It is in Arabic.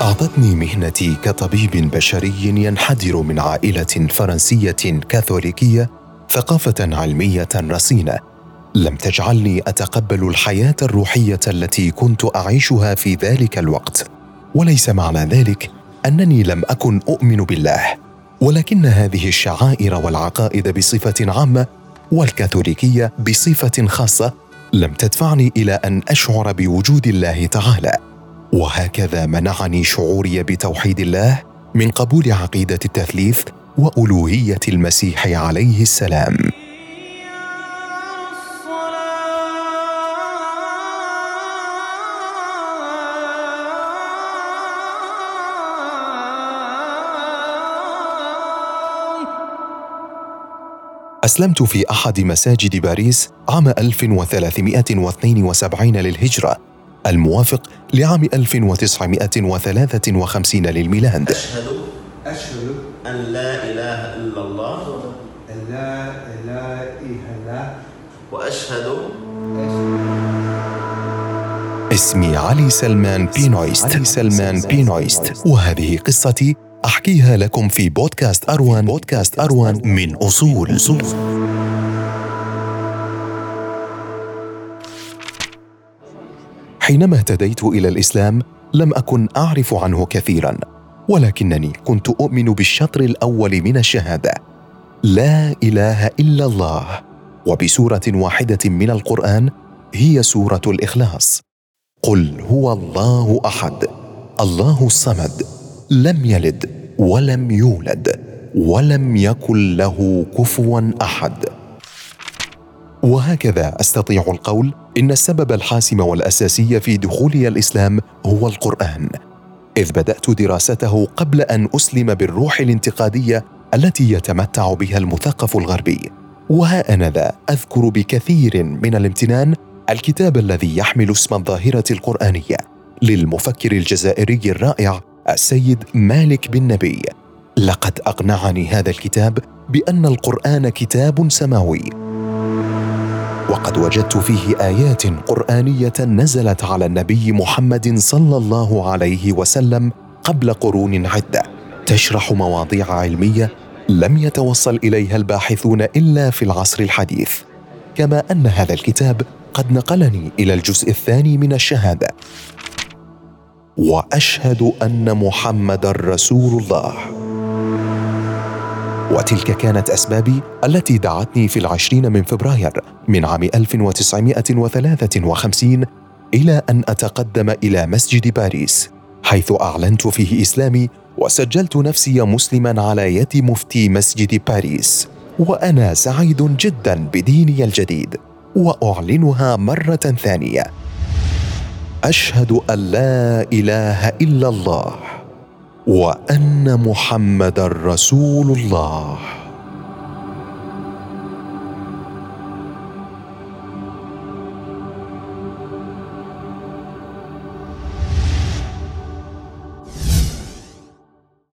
أعطتني مهنتي كطبيب بشري ينحدر من عائلة فرنسية كاثوليكية ثقافة علمية رصينة. لم تجعلني أتقبل الحياة الروحية التي كنت أعيشها في ذلك الوقت. وليس معنى ذلك أنني لم أكن أؤمن بالله. ولكن هذه الشعائر والعقائد بصفة عامة والكاثوليكية بصفة خاصة لم تدفعني إلى أن أشعر بوجود الله تعالى. وهكذا منعني شعوري بتوحيد الله من قبول عقيدة التثليث وألوهية المسيح عليه السلام. أسلمت في أحد مساجد باريس عام 1372 للهجرة. الموافق لعام 1953 للميلاد. أشهد أشهد أن لا إله إلا الله. أن لا إله إلا الله. وأشهد اسمي علي سلمان بينويست. علي سلمان بينويست. وهذه قصتي أحكيها لكم في بودكاست أروان. بودكاست أروان من أصول. حينما اهتديت إلى الإسلام لم أكن أعرف عنه كثيرا ولكنني كنت أؤمن بالشطر الأول من الشهادة. لا إله إلا الله. وبسورة واحدة من القرآن هي سورة الإخلاص. قل هو الله أحد. الله الصمد. لم يلد ولم يولد ولم يكن له كفوا أحد. وهكذا أستطيع القول إن السبب الحاسم والأساسي في دخولي الإسلام هو القرآن إذ بدأت دراسته قبل أن أسلم بالروح الانتقادية التي يتمتع بها المثقف الغربي. وها أنا ذا أذكر بكثير من الامتنان الكتاب الذي يحمل اسم الظاهرة القرآنية للمفكر الجزائري الرائع السيد مالك بن نبي. لقد أقنعني هذا الكتاب بأن القرآن كتاب سماوي. وقد وجدت فيه آيات قرآنية نزلت على النبي محمد صلى الله عليه وسلم قبل قرون عدة. تشرح مواضيع علمية لم يتوصل إليها الباحثون إلا في العصر الحديث. كما أن هذا الكتاب قد نقلني إلى الجزء الثاني من الشهادة. وأشهد أن محمدا رسول الله. وتلك كانت أسبابي التي دعتني في العشرين من فبراير من عام 1953 إلى أن أتقدم إلى مسجد باريس حيث أعلنت فيه إسلامي وسجلت نفسي مسلما على يد مفتي مسجد باريس وأنا سعيد جدا بديني الجديد وأعلنها مرة ثانية. أشهد أن لا إله إلا الله. وأن محمدا رسول الله.